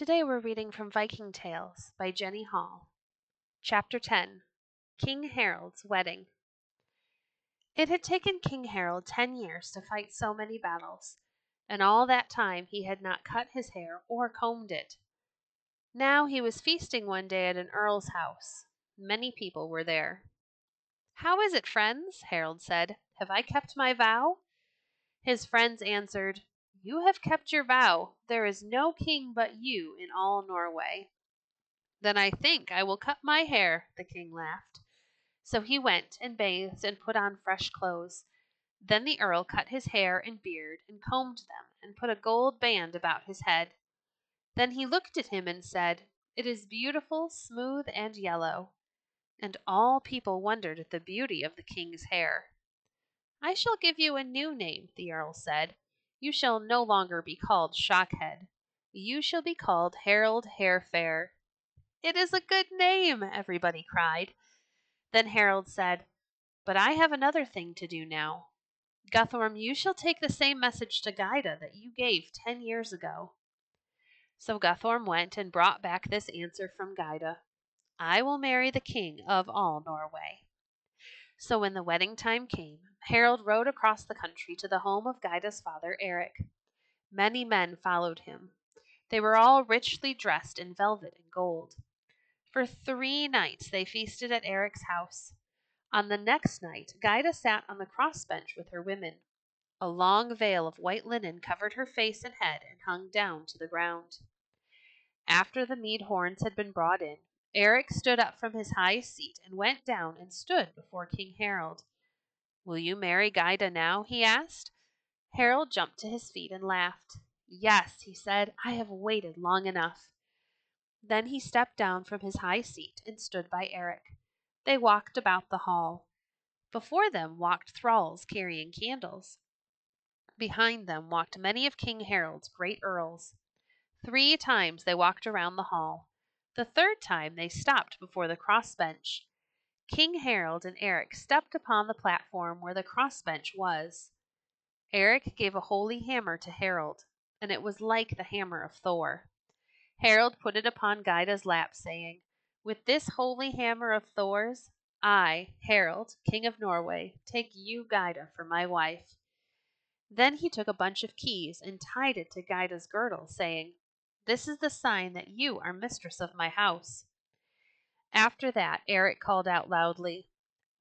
Today we're reading from Viking Tales by Jennie Hall. Chapter 10 King Harald's Wedding. It had taken King Harald ten years to fight so many battles, and all that time he had not cut his hair or combed it. Now he was feasting one day at an earl's house. Many people were there. How is it, friends? Harald said. Have I kept my vow? His friends answered, you have kept your vow. There is no king but you in all Norway. Then I think I will cut my hair, the king laughed. So he went and bathed and put on fresh clothes. Then the earl cut his hair and beard and combed them and put a gold band about his head. Then he looked at him and said, It is beautiful, smooth, and yellow. And all people wondered at the beauty of the king's hair. I shall give you a new name, the earl said. You shall no longer be called Shockhead. You shall be called Harald Hairfair. It is a good name, everybody cried. Then Harald said, But I have another thing to do now. Guthorm, you shall take the same message to Gyda that you gave ten years ago. So Guthorm went and brought back this answer from Gyda I will marry the king of all Norway. So when the wedding time came, Harald rode across the country to the home of Gyda's father, Eric. Many men followed him. They were all richly dressed in velvet and gold. For three nights they feasted at Eric's house. On the next night, Gyda sat on the crossbench with her women. A long veil of white linen covered her face and head and hung down to the ground. After the mead horns had been brought in, Eric stood up from his high seat and went down and stood before King Harald. Will you marry Gyda now? he asked. Harald jumped to his feet and laughed. Yes, he said, I have waited long enough. Then he stepped down from his high seat and stood by Eric. They walked about the hall. Before them walked thralls carrying candles. Behind them walked many of King Harald's great earls. Three times they walked around the hall. The third time they stopped before the cross bench. King Harald and Eric stepped upon the platform where the crossbench was. Eric gave a holy hammer to Harald, and it was like the hammer of Thor. Harald put it upon Gyda's lap, saying, With this holy hammer of Thor's, I, Harald, King of Norway, take you, Gyda, for my wife. Then he took a bunch of keys and tied it to Gyda's girdle, saying, This is the sign that you are mistress of my house. After that Eric called out loudly,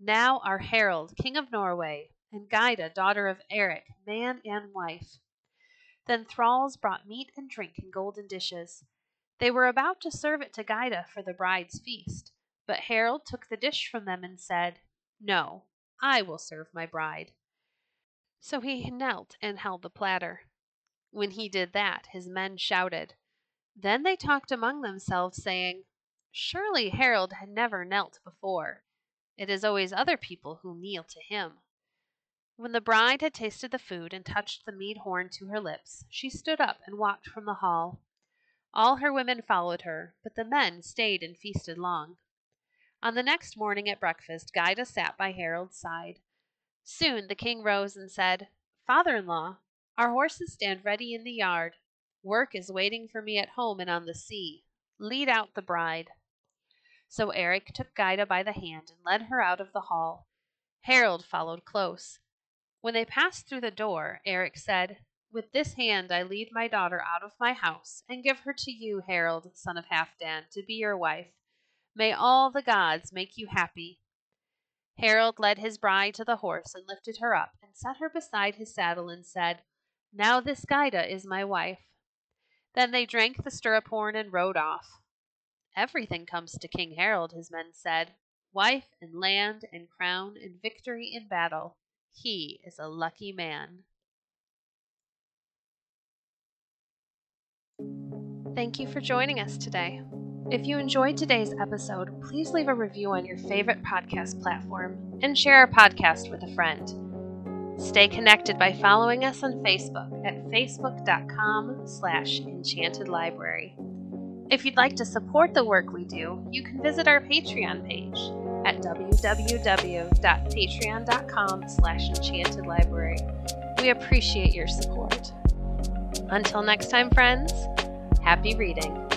Now are Harald, King of Norway, and Gyda, daughter of Eric, man and wife. Then thralls brought meat and drink in golden dishes. They were about to serve it to Gyda for the bride's feast, but Harald took the dish from them and said, No, I will serve my bride. So he knelt and held the platter. When he did that, his men shouted. Then they talked among themselves, saying, Surely Harald had never knelt before. It is always other people who kneel to him. When the bride had tasted the food and touched the mead horn to her lips, she stood up and walked from the hall. All her women followed her, but the men stayed and feasted long. On the next morning at breakfast, Gyda sat by Harald's side. Soon the king rose and said, Father in law, our horses stand ready in the yard. Work is waiting for me at home and on the sea. Lead out the bride. So Eric took Gyda by the hand and led her out of the hall. Harald followed close. When they passed through the door, Eric said, With this hand I lead my daughter out of my house and give her to you, Harald, son of Halfdan, to be your wife. May all the gods make you happy. Harald led his bride to the horse and lifted her up and set her beside his saddle and said, Now this Gyda is my wife. Then they drank the stirrup horn and rode off. Everything comes to King Harald, his men said wife and land and crown and victory in battle. He is a lucky man. Thank you for joining us today. If you enjoyed today's episode, please leave a review on your favorite podcast platform and share our podcast with a friend. Stay connected by following us on Facebook at facebook.com slash enchantedlibrary. If you'd like to support the work we do, you can visit our Patreon page at www.patreon.com slash enchantedlibrary. We appreciate your support. Until next time, friends, happy reading.